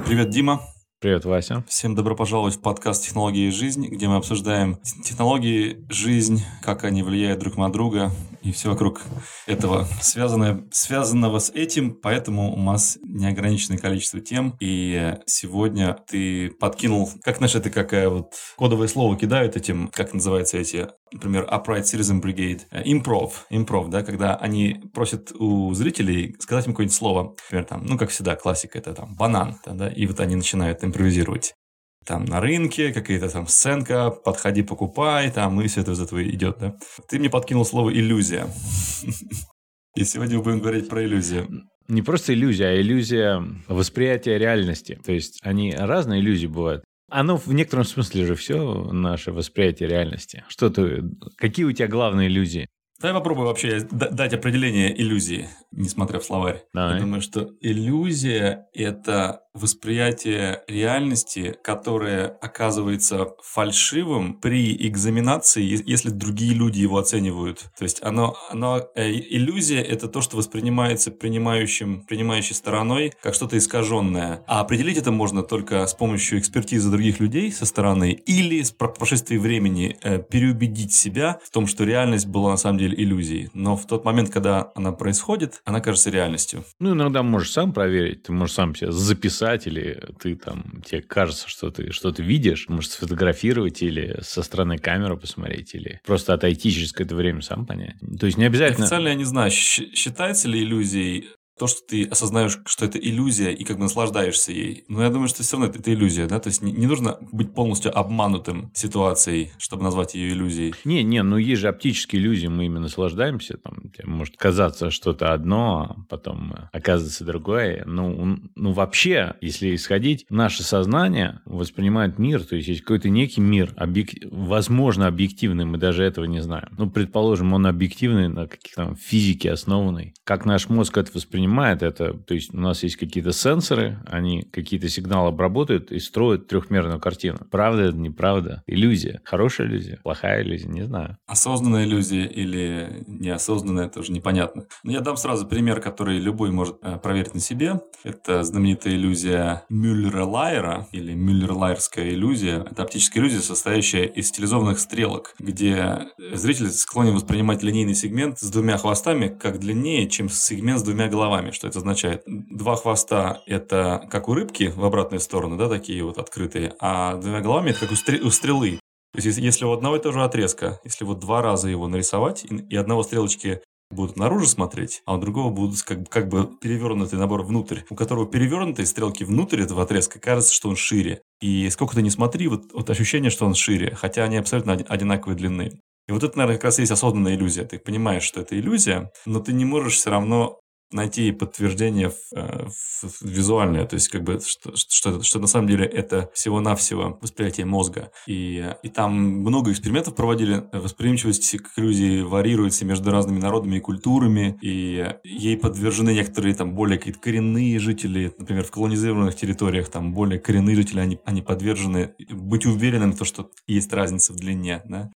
Привет, Дима. Привет, Вася. Всем добро пожаловать в подкаст «Технологии и жизнь», где мы обсуждаем технологии, жизнь, как они влияют друг на друга и все вокруг этого связанное, связанного с этим, поэтому у нас неограниченное количество тем, и сегодня ты подкинул, как знаешь, это какая вот кодовое слово кидают этим, как называются эти, например, Upright Citizen Brigade, improv, improv, да, когда они просят у зрителей сказать им какое-нибудь слово, например, там, ну, как всегда, классика, это там банан, да, и вот они начинают импровизировать. Там на рынке какая-то там сценка, подходи, покупай, там, и все это из этого идет, да. Ты мне подкинул слово иллюзия. И сегодня мы будем говорить про иллюзию. Не просто иллюзия, а иллюзия восприятия реальности. То есть они разные иллюзии бывают. Оно в некотором смысле же все наше восприятие реальности. Что ты, какие у тебя главные иллюзии? Давай попробую вообще дать определение иллюзии, несмотря в словарь. Давай. Я думаю, что иллюзия – это восприятие реальности, которое оказывается фальшивым при экзаменации, если другие люди его оценивают. То есть оно, оно э, иллюзия – это то, что воспринимается принимающим, принимающей стороной как что-то искаженное. А определить это можно только с помощью экспертизы других людей со стороны или с прошествии времени э, переубедить себя в том, что реальность была на самом деле иллюзией. Но в тот момент, когда она происходит, она кажется реальностью. Ну, иногда можешь сам проверить, ты можешь сам себя записать писать, или ты там, тебе кажется, что ты что-то видишь, можешь сфотографировать или со стороны камеры посмотреть, или просто отойти через какое-то время сам понять. То есть не обязательно... Официально я не знаю, считается ли иллюзией то, что ты осознаешь, что это иллюзия, и как бы наслаждаешься ей. Но я думаю, что все равно это, это иллюзия, да? То есть не, не нужно быть полностью обманутым ситуацией, чтобы назвать ее иллюзией. Не, не, ну есть же оптические иллюзии, мы ими наслаждаемся. Там, может казаться что-то одно, а потом оказывается другое. Ну, ну, вообще, если исходить, наше сознание воспринимает мир, то есть есть какой-то некий мир, объек... возможно, объективный, мы даже этого не знаем. Ну, предположим, он объективный, на каких-то физике основанный. Как наш мозг это воспринимает, воспринимает это, то есть у нас есть какие-то сенсоры, они какие-то сигналы обработают и строят трехмерную картину. Правда это, неправда? Иллюзия. Хорошая иллюзия? Плохая иллюзия? Не знаю. Осознанная иллюзия или неосознанная, тоже непонятно. Но я дам сразу пример, который любой может э, проверить на себе. Это знаменитая иллюзия Мюллера-Лайера или Мюллер-Лайерская иллюзия. Это оптическая иллюзия, состоящая из стилизованных стрелок, где зритель склонен воспринимать линейный сегмент с двумя хвостами как длиннее, чем сегмент с двумя головами головами. Что это означает? Два хвоста – это как у рыбки в обратную сторону, да, такие вот открытые, а двумя головами – это как у, стрел- у стрелы. То есть, если у одного и того же отрезка, если вот два раза его нарисовать, и одного стрелочки будут наружу смотреть, а у другого будут как, как бы перевернутый набор внутрь. У которого перевернутые стрелки внутрь этого отрезка, кажется, что он шире. И сколько ты не смотри, вот, вот ощущение, что он шире, хотя они абсолютно одинаковой длины. И вот это, наверное, как раз и есть осознанная иллюзия. Ты понимаешь, что это иллюзия, но ты не можешь все равно найти подтверждение в, э, в, в визуальное, то есть как бы что, что, что на самом деле это всего-навсего восприятие мозга. И, и там много экспериментов проводили, восприимчивость к иллюзии варьируется между разными народами и культурами, и ей подвержены некоторые там более какие-то коренные жители, например, в колонизированных территориях там более коренные жители, они, они подвержены быть уверенным в том, что есть разница в длине, да,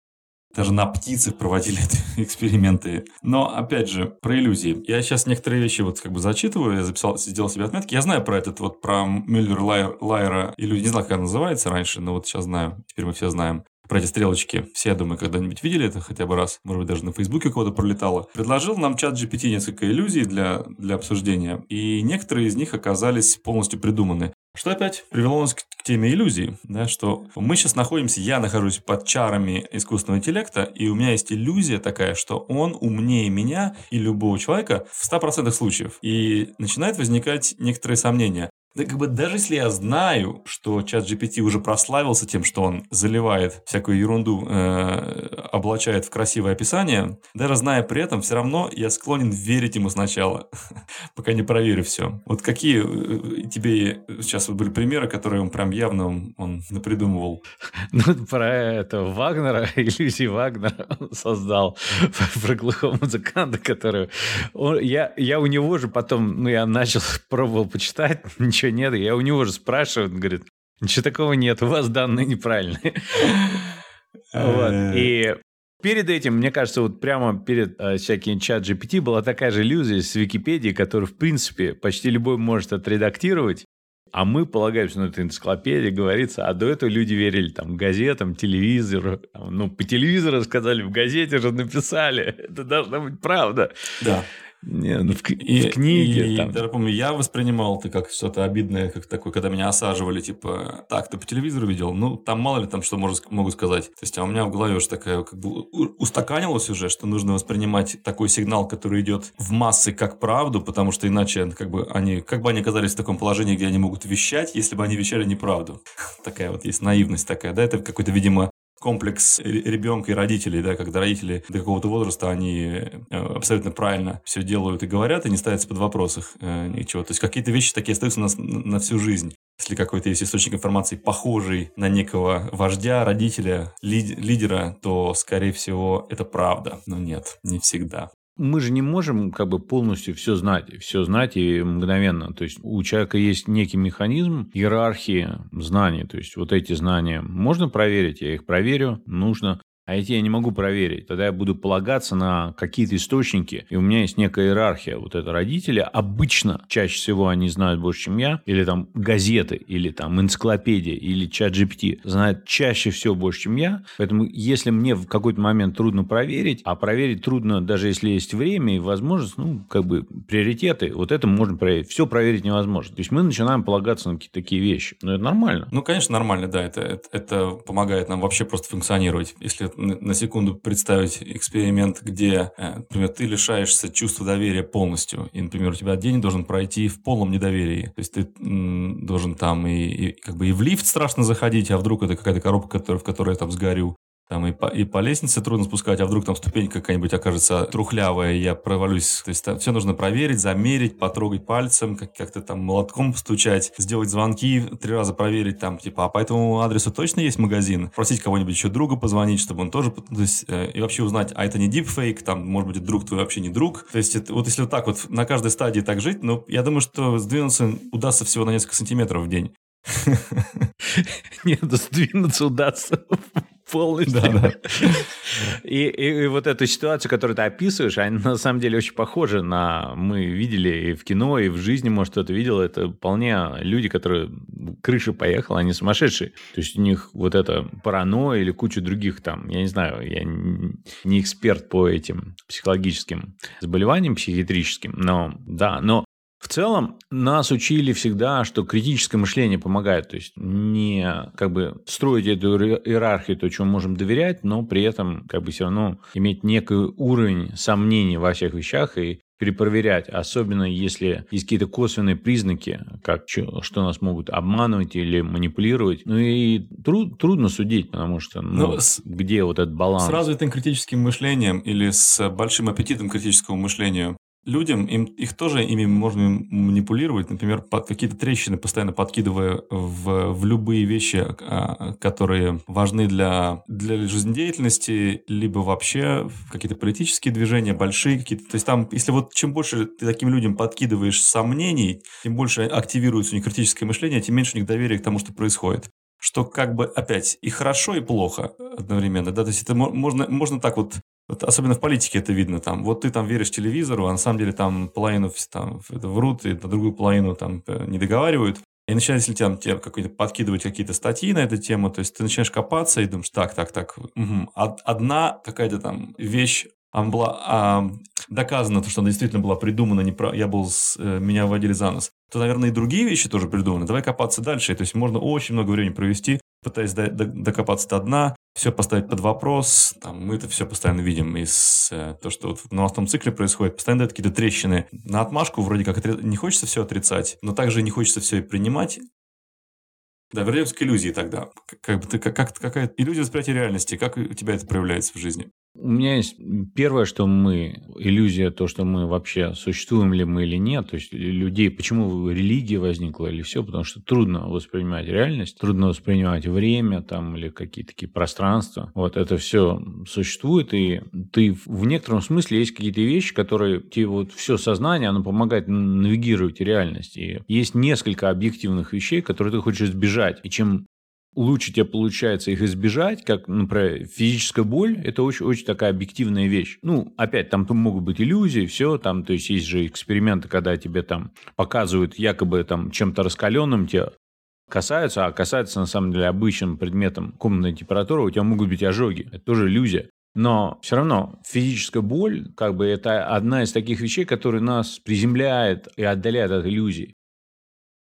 даже на птицах проводили эксперименты. Но, опять же, про иллюзии. Я сейчас некоторые вещи вот как бы зачитываю, я записал, сделал себе отметки. Я знаю про этот вот, про Мюллер Лайер, Лайера иллюзию. Не знаю, как она называется раньше, но вот сейчас знаю. Теперь мы все знаем про эти стрелочки. Все, я думаю, когда-нибудь видели это хотя бы раз. Может быть, даже на Фейсбуке кого-то пролетало. Предложил нам чат GPT несколько иллюзий для, для обсуждения. И некоторые из них оказались полностью придуманы. Что опять привело нас к, теме иллюзий, да, что мы сейчас находимся, я нахожусь под чарами искусственного интеллекта, и у меня есть иллюзия такая, что он умнее меня и любого человека в 100% случаев. И начинает возникать некоторые сомнения. Да как бы даже если я знаю, что чат GPT уже прославился тем, что он заливает всякую ерунду, э, облачает в красивое описание, даже зная при этом, все равно я склонен верить ему сначала, пока не проверю все. Вот какие э, тебе сейчас вот были примеры, которые он прям явно он, он напридумывал? Ну, про это Вагнера, иллюзии Вагнера он создал, про глухого музыканта, который... Он, я, я у него же потом, ну, я начал, пробовал почитать, ничего нет. Я у него же спрашиваю, он говорит, ничего такого нет, у вас данные неправильные. И перед этим, мне кажется, вот прямо перед э, всяким чат GPT была такая же иллюзия с Википедией, которую, в принципе, почти любой может отредактировать А мы полагаемся на эту энциклопедию, говорится, а до этого люди верили там газетам, телевизору. Ну, по телевизору сказали, в газете же написали. Это должна быть правда. Да. Не, ну, в, и, в книге. И, там. даже помню, я воспринимал это как что-то обидное, как такое, когда меня осаживали, типа, так, ты по телевизору видел? Ну, там мало ли там что может, могу сказать. То есть, а у меня в голове уже такая, как бы устаканилось уже, что нужно воспринимать такой сигнал, который идет в массы, как правду, потому что иначе, как бы, они, как бы они оказались в таком положении, где они могут вещать, если бы они вещали неправду. Такая вот есть наивность такая, да, это какой-то, видимо, комплекс ребенка и родителей, да, когда родители до какого-то возраста, они э, абсолютно правильно все делают и говорят, и не ставятся под вопросах э, ничего. То есть какие-то вещи такие остаются у нас на всю жизнь. Если какой-то есть источник информации, похожий на некого вождя, родителя, лидера, то, скорее всего, это правда. Но нет, не всегда мы же не можем как бы полностью все знать, все знать и мгновенно. То есть у человека есть некий механизм иерархии знаний. То есть вот эти знания можно проверить, я их проверю, нужно. А эти я не могу проверить. Тогда я буду полагаться на какие-то источники. И у меня есть некая иерархия. Вот это родители. Обычно, чаще всего они знают больше, чем я. Или там газеты, или там энциклопедия, или чат GPT знают чаще всего больше, чем я. Поэтому если мне в какой-то момент трудно проверить, а проверить трудно, даже если есть время и возможность, ну, как бы приоритеты, вот это можно проверить. Все проверить невозможно. То есть мы начинаем полагаться на какие-то такие вещи. Но это нормально. Ну, конечно, нормально, да. Это, это, это помогает нам вообще просто функционировать. Если на секунду представить эксперимент, где, э, например, ты лишаешься чувства доверия полностью, и, например, у тебя день должен пройти в полном недоверии. То есть ты должен там и, и как бы и в лифт страшно заходить, а вдруг это какая-то коробка, в которой я там сгорю, там и по, и по лестнице трудно спускать, а вдруг там ступенька какая-нибудь окажется трухлявая, и я провалюсь. То есть там все нужно проверить, замерить, потрогать пальцем, как- как-то там молотком постучать, сделать звонки, три раза проверить там, типа, а по этому адресу точно есть магазин? Просить кого-нибудь еще друга позвонить, чтобы он тоже, то есть, э, и вообще узнать, а это не дипфейк, там, может быть, друг твой вообще не друг. То есть, это, вот если вот так вот на каждой стадии так жить, ну, я думаю, что сдвинуться удастся всего на несколько сантиметров в день. Нет, сдвинуться удастся полностью. Да, да. И, и, и вот эту ситуацию, которую ты описываешь, она на самом деле очень похожа на... Мы видели и в кино, и в жизни, может, кто-то видел. Это вполне люди, которые... Крыша поехала, они сумасшедшие. То есть у них вот это паранойя или куча других там... Я не знаю, я не эксперт по этим психологическим заболеваниям, психиатрическим, но да, но в целом, нас учили всегда, что критическое мышление помогает. То есть, не как бы строить эту иерархию, то, чему можем доверять, но при этом как бы все равно иметь некий уровень сомнений во всех вещах и перепроверять, особенно если есть какие-то косвенные признаки, как что нас могут обманывать или манипулировать. Ну и труд, трудно судить, потому что ну, ну, с, где вот этот баланс? С развитым критическим мышлением или с большим аппетитом критического мышления людям, им, их тоже ими можно манипулировать, например, под какие-то трещины постоянно подкидывая в, в любые вещи, а, которые важны для, для жизнедеятельности, либо вообще какие-то политические движения, большие какие-то. То есть там, если вот чем больше ты таким людям подкидываешь сомнений, тем больше активируется у них критическое мышление, тем меньше у них доверия к тому, что происходит что как бы опять и хорошо, и плохо одновременно. Да? То есть это можно, можно так вот особенно в политике это видно. Там, вот ты там веришь телевизору, а на самом деле там половину там, врут, и на другую половину там э, не договаривают. И начинает, если тебе, тебе какой-то подкидывать какие-то статьи на эту тему, то есть ты начинаешь копаться и думаешь, так, так, так, угу. одна какая-то там вещь была а, доказано, что она действительно была придумана, не про... я был, с... Э, меня вводили за нос, то, наверное, и другие вещи тоже придуманы. Давай копаться дальше. То есть можно очень много времени провести, пытаясь до, до, докопаться до дна, все поставить под вопрос. Там, мы это все постоянно видим из э, то, что вот в новостном цикле происходит. Постоянно дают какие-то трещины. На отмашку вроде как отри... не хочется все отрицать, но также не хочется все и принимать. Да, вернемся к иллюзии тогда. Как бы ты, как, как, какая иллюзия восприятия реальности, как у тебя это проявляется в жизни? У меня есть первое, что мы, иллюзия, то, что мы вообще существуем ли мы или нет, то есть людей, почему религия возникла или все, потому что трудно воспринимать реальность, трудно воспринимать время там или какие-то такие пространства. Вот это все существует, и ты в некотором смысле есть какие-то вещи, которые тебе вот все сознание, оно помогает навигировать реальность. И есть несколько объективных вещей, которые ты хочешь избежать. И чем лучше тебе получается их избежать, как, например, физическая боль, это очень-очень такая объективная вещь. Ну, опять, там могут быть иллюзии, все, там, то есть есть же эксперименты, когда тебе там показывают якобы там чем-то раскаленным тебе касаются, а касается на самом деле обычным предметом комнатной температуры, у тебя могут быть ожоги. Это тоже иллюзия. Но все равно физическая боль, как бы это одна из таких вещей, которые нас приземляет и отдаляет от иллюзий.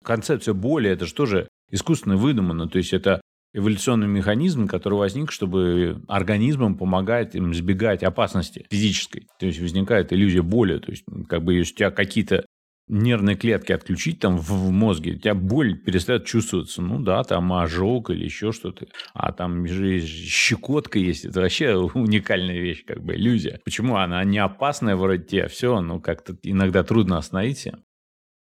Концепция боли – это же тоже искусственно выдумано. То есть это эволюционный механизм, который возник, чтобы организмам помогать им избегать опасности физической. То есть возникает иллюзия боли. То есть как бы если у тебя какие-то нервные клетки отключить там в мозге, у тебя боль перестает чувствоваться. Ну да, там ожог или еще что-то. А там же щекотка есть. Это вообще уникальная вещь, как бы иллюзия. Почему она не опасная вроде тебя? Все, ну как-то иногда трудно остановить себя.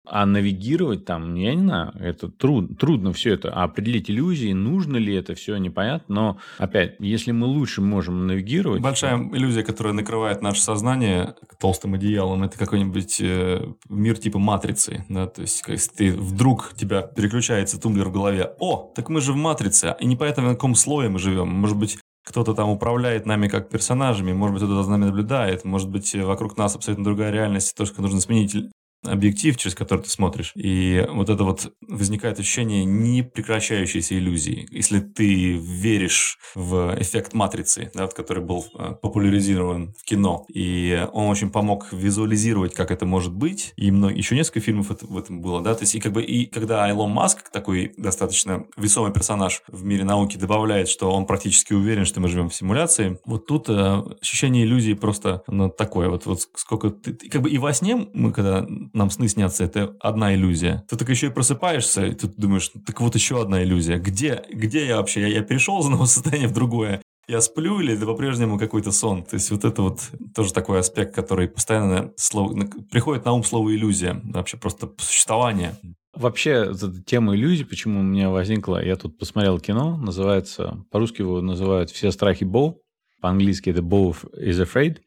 А навигировать там, я не знаю, это труд, трудно все это. А определить иллюзии, нужно ли это все, непонятно. Но, опять, если мы лучше можем навигировать... Большая то... иллюзия, которая накрывает наше сознание толстым одеялом, это какой-нибудь э, мир типа матрицы. Да? То есть, если ты вдруг тебя переключается тумблер в голове, о, так мы же в матрице, и непонятно, на каком слое мы живем. Может быть, кто-то там управляет нами как персонажами, может быть, кто-то за нами наблюдает, может быть, вокруг нас абсолютно другая реальность, то, что нужно сменить объектив, через который ты смотришь. И вот это вот возникает ощущение непрекращающейся иллюзии. Если ты веришь в эффект матрицы, да, который был э, популяризирован в кино, и он очень помог визуализировать, как это может быть, и много, еще несколько фильмов это, в этом было, да, то есть и как бы и когда Айлон Маск, такой достаточно весомый персонаж в мире науки, добавляет, что он практически уверен, что мы живем в симуляции, вот тут э, ощущение иллюзии просто ну, такое, вот, вот сколько ты, как бы и во сне мы когда нам сны снятся, это одна иллюзия. Ты так еще и просыпаешься, и ты думаешь, так вот еще одна иллюзия. Где, где я вообще? Я, я перешел из одного состояния в другое. Я сплю или это по-прежнему какой-то сон? То есть вот это вот тоже такой аспект, который постоянно слово, приходит на ум слово иллюзия, вообще просто существование. Вообще, эта тема иллюзий, почему у меня возникла, я тут посмотрел кино, называется, по-русски его называют «Все страхи Боу», по-английски это «Bow is afraid»,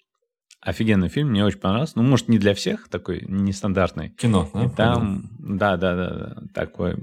Офигенный фильм, мне очень понравился. Ну, может, не для всех, такой нестандартный. Кино, да? И там, да, да, да, да, такой.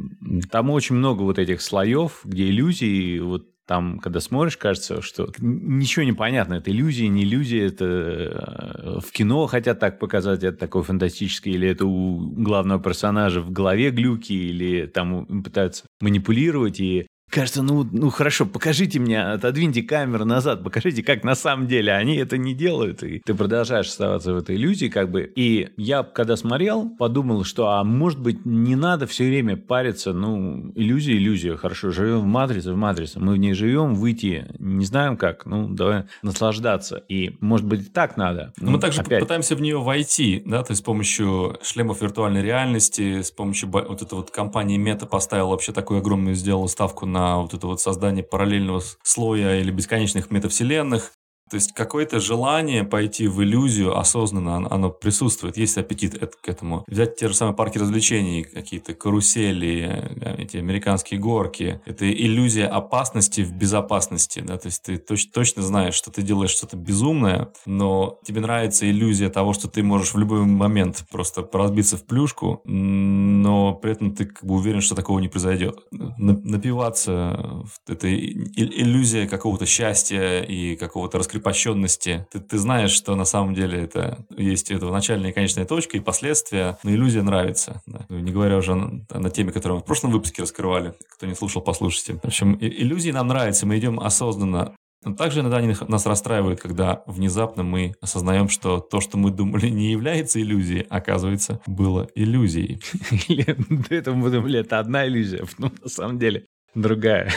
Там очень много вот этих слоев, где иллюзии, вот там, когда смотришь, кажется, что ничего не понятно. Это иллюзия, не иллюзия, это э, в кино хотят так показать, это такое фантастическое, или это у главного персонажа в голове глюки, или там пытаются манипулировать, и кажется, ну, ну хорошо, покажите мне, отодвиньте камеру назад, покажите, как на самом деле они это не делают. И ты продолжаешь оставаться в этой иллюзии, как бы. И я, когда смотрел, подумал, что, а может быть, не надо все время париться, ну, иллюзия, иллюзия, хорошо, живем в матрице, в матрице, мы в ней живем, выйти не знаем как, ну, давай наслаждаться. И, может быть, так надо. Но ну, мы также опять... пытаемся в нее войти, да, то есть с помощью шлемов виртуальной реальности, с помощью вот этой вот компании Мета поставила вообще такую огромную, сделала ставку на вот это вот создание параллельного слоя или бесконечных метавселенных. То есть какое-то желание пойти в иллюзию осознанно, оно присутствует, есть аппетит к этому. Взять те же самые парки развлечений, какие-то карусели, эти американские горки. Это иллюзия опасности в безопасности. Да? То есть ты точ- точно знаешь, что ты делаешь что-то безумное, но тебе нравится иллюзия того, что ты можешь в любой момент просто разбиться в плюшку, но при этом ты как бы уверен, что такого не произойдет. Напиваться, это иллюзия какого-то счастья и какого-то раскрепощения раскрепощенности. Ты, ты знаешь, что на самом деле это есть это начальная и конечная точка и последствия, но иллюзия нравится. Да. Не говоря уже на, на теме, которую мы в прошлом выпуске раскрывали. Кто не слушал, послушайте. В общем, иллюзии нам нравятся, мы идем осознанно. Но также иногда они нас расстраивают, когда внезапно мы осознаем, что то, что мы думали, не является иллюзией, оказывается, было иллюзией. Или до этого мы думали, это одна иллюзия, но на самом деле другая.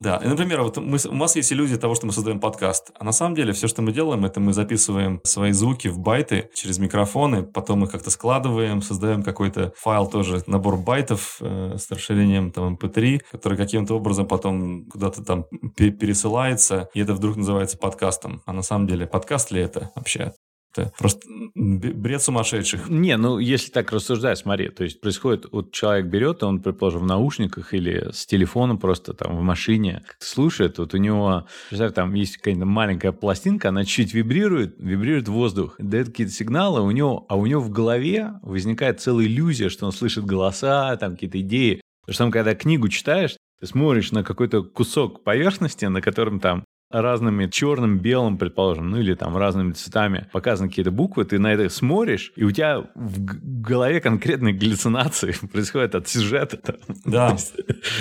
Да, и, например, вот мы, у нас есть иллюзия того, что мы создаем подкаст. А на самом деле все, что мы делаем, это мы записываем свои звуки в байты через микрофоны, потом их как-то складываем, создаем какой-то файл тоже, набор байтов э, с расширением там MP3, эм который каким-то образом потом куда-то там пересылается, и это вдруг называется подкастом. А на самом деле подкаст ли это вообще? Это просто бред сумасшедших. Не, ну если так рассуждать, смотри, то есть происходит, вот человек берет, он, предположим, в наушниках или с телефоном просто там в машине слушает, вот у него, представь, там есть какая-то маленькая пластинка, она чуть вибрирует, вибрирует воздух, дает какие-то сигналы, у него, а у него в голове возникает целая иллюзия, что он слышит голоса, там какие-то идеи. Потому что там, когда книгу читаешь, Ты смотришь на какой-то кусок поверхности, на котором там разными черным, белым, предположим, ну или там разными цветами показаны какие-то буквы, ты на это смотришь, и у тебя в голове конкретные галлюцинации происходят от сюжета. Да.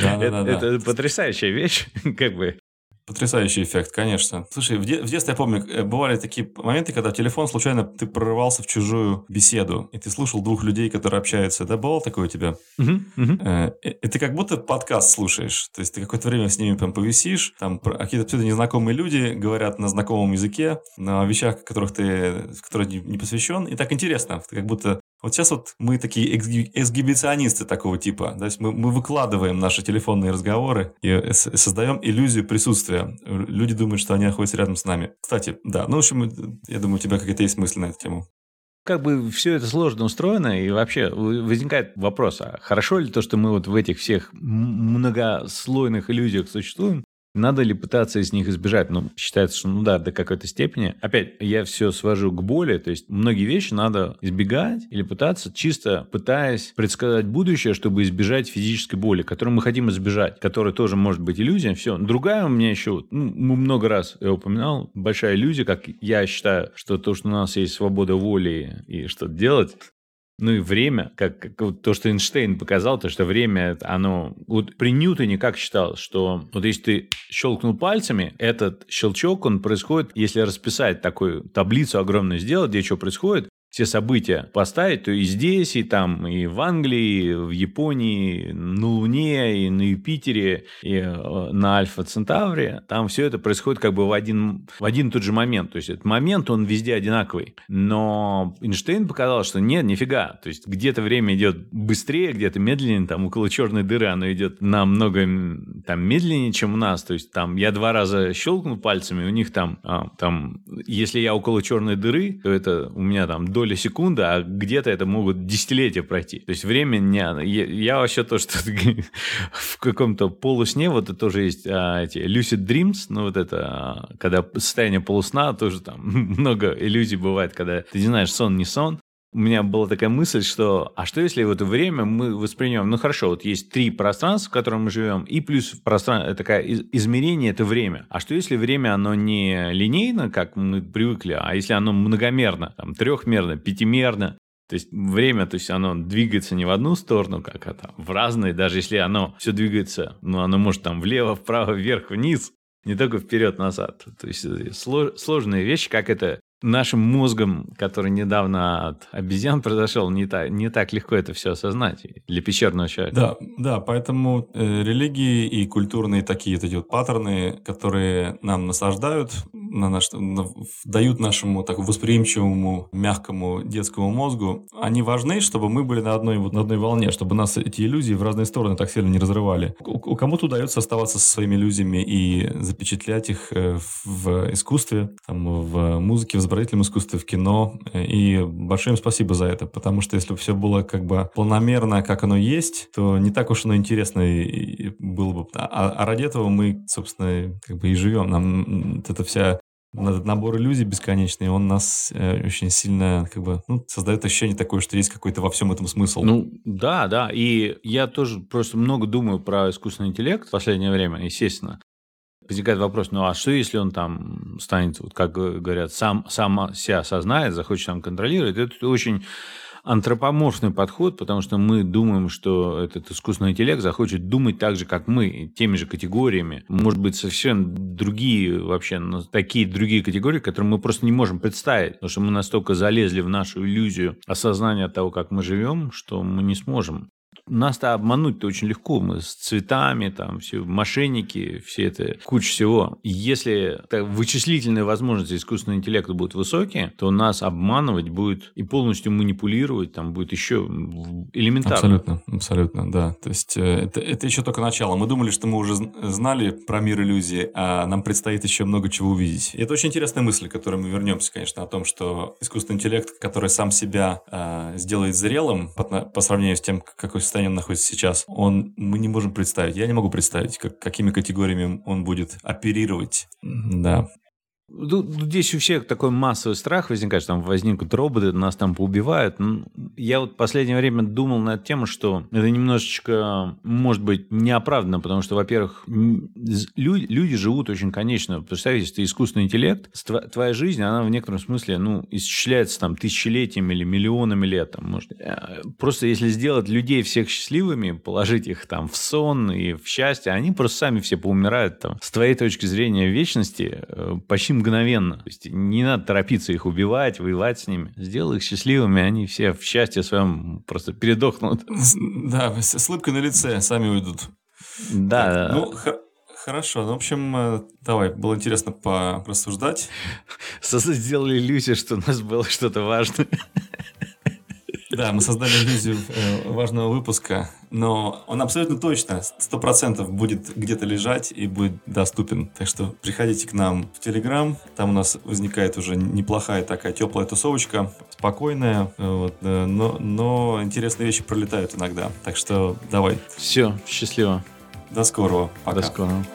Это потрясающая вещь, как бы. Потрясающий эффект, конечно. Слушай, в, де- в детстве я помню, э, бывали такие моменты, когда телефон случайно ты прорывался в чужую беседу, и ты слушал двух людей, которые общаются. Да, бывало такое у тебя? Э, и ты как будто подкаст слушаешь. То есть ты какое-то время с ними прям повисишь, там какие-то абсолютно незнакомые люди говорят на знакомом языке, на вещах, которых ты, в которые не посвящен, и так интересно. Ты как будто вот сейчас вот мы такие эксгибиционисты такого типа. То есть мы, мы выкладываем наши телефонные разговоры и создаем иллюзию присутствия. Люди думают, что они находятся рядом с нами. Кстати, да, ну, в общем, я думаю, у тебя какие-то есть мысли на эту тему как бы все это сложно устроено, и вообще возникает вопрос, а хорошо ли то, что мы вот в этих всех многослойных иллюзиях существуем, надо ли пытаться из них избежать? Ну, считается, что ну да, до какой-то степени. Опять, я все свожу к боли, то есть многие вещи надо избегать или пытаться, чисто пытаясь предсказать будущее, чтобы избежать физической боли, которую мы хотим избежать, которая тоже может быть иллюзия. Все. Другая у меня еще, ну, много раз я упоминал, большая иллюзия, как я считаю, что то, что у нас есть свобода воли и что-то делать, ну и время, как, как то, что Эйнштейн показал, то, что время, оно... Вот при Ньютоне как считал, что вот если ты щелкнул пальцами, этот щелчок, он происходит, если расписать такую таблицу огромную сделать, где что происходит, все события поставить, то и здесь, и там, и в Англии, и в Японии, на Луне, и на Юпитере, и э, на Альфа Центавре, там все это происходит как бы в один, в один тот же момент. То есть этот момент, он везде одинаковый. Но Эйнштейн показал, что нет, нифига. То есть где-то время идет быстрее, где-то медленнее, там около черной дыры оно идет намного там медленнее, чем у нас. То есть там я два раза щелкнул пальцами, у них там, а, там если я около черной дыры, то это у меня там до доли секунды, а где-то это могут десятилетия пройти. То есть время не... Я, я вообще то, что в каком-то полусне, вот это тоже есть а, эти lucid dreams, ну вот это, а, когда состояние полусна, тоже там много иллюзий бывает, когда ты не знаешь, сон не сон, у меня была такая мысль, что а что если в это время мы воспринимаем, ну хорошо, вот есть три пространства, в котором мы живем, и плюс пространство, такое измерение – это время. А что если время, оно не линейно, как мы привыкли, а если оно многомерно, там, трехмерно, пятимерно, то есть время, то есть оно двигается не в одну сторону, как это, в разные, даже если оно все двигается, ну оно может там влево, вправо, вверх, вниз, не только вперед-назад. То есть э, сложные вещи, как это нашим мозгом, который недавно от обезьян произошел, не так, не так легко это все осознать для пещерного человека. Да, да, поэтому э, религии и культурные такие эти вот паттерны, которые нам насаждают, на наш, на, дают нашему так восприимчивому, мягкому детскому мозгу, они важны, чтобы мы были на одной, вот, на одной волне, чтобы нас эти иллюзии в разные стороны так сильно не разрывали. У, кому-то удается оставаться со своими иллюзиями и запечатлять их э, в искусстве, там, в музыке, в изобразительном искусстве, в кино. И большое им спасибо за это, потому что если бы все было как бы планомерно, как оно есть, то не так уж оно интересно и было бы. А, а ради этого мы, собственно, как бы и живем. Нам эта вся этот набор иллюзий бесконечный, он нас э, очень сильно как бы ну, создает ощущение такое, что есть какой-то во всем этом смысл. Ну да, да. И я тоже просто много думаю про искусственный интеллект в последнее время, естественно возникает вопрос, ну а что если он там станет, вот как говорят, сам, сам себя осознает, захочет там контролировать? Это очень антропоморфный подход, потому что мы думаем, что этот искусственный интеллект захочет думать так же, как мы, теми же категориями. Может быть, совершенно другие вообще, такие другие категории, которые мы просто не можем представить, потому что мы настолько залезли в нашу иллюзию осознания того, как мы живем, что мы не сможем нас-то обмануть-то очень легко. Мы с цветами, там, все мошенники, все это, куча всего. Если вычислительные возможности искусственного интеллекта будут высокие, то нас обманывать будет и полностью манипулировать там будет еще элементарно. Абсолютно, абсолютно, да. То есть э, это, это еще только начало. Мы думали, что мы уже знали про мир иллюзий, а нам предстоит еще много чего увидеть. И это очень интересная мысль, к которой мы вернемся, конечно, о том, что искусственный интеллект, который сам себя э, сделает зрелым по, по сравнению с тем, какой состоянии он находится сейчас, он, мы не можем представить, я не могу представить, как, какими категориями он будет оперировать. Да. Здесь у всех такой массовый страх возникает, что там возникнут роботы, нас там поубивают. Я вот в последнее время думал на эту тему, что это немножечко, может быть, неоправданно, потому что, во-первых, люди, люди живут очень конечно. Представь, если ты искусственный интеллект, твоя жизнь, она в некотором смысле, ну, исчисляется там тысячелетиями или миллионами лет. Там, может. Э, просто если сделать людей всех счастливыми, положить их там в сон и в счастье, они просто сами все поумирают там. С твоей точки зрения вечности э, почти мгновенно. То есть не надо торопиться их убивать, воевать с ними. Сделай их счастливыми, они все в счастье своем просто передохнут. Да, с улыбкой на лице сами уйдут. Да. Так, ну, Хорошо, ну, в общем, э, давай, было интересно порассуждать. Сделали иллюзию, что у нас было что-то важное. Да, мы создали иллюзию э, важного выпуска, но он абсолютно точно, сто процентов будет где-то лежать и будет доступен. Так что приходите к нам в Телеграм, там у нас возникает уже неплохая такая теплая тусовочка, спокойная, вот, э, но, но интересные вещи пролетают иногда. Так что давай. Все, счастливо. До скорого. Пока. До скорого.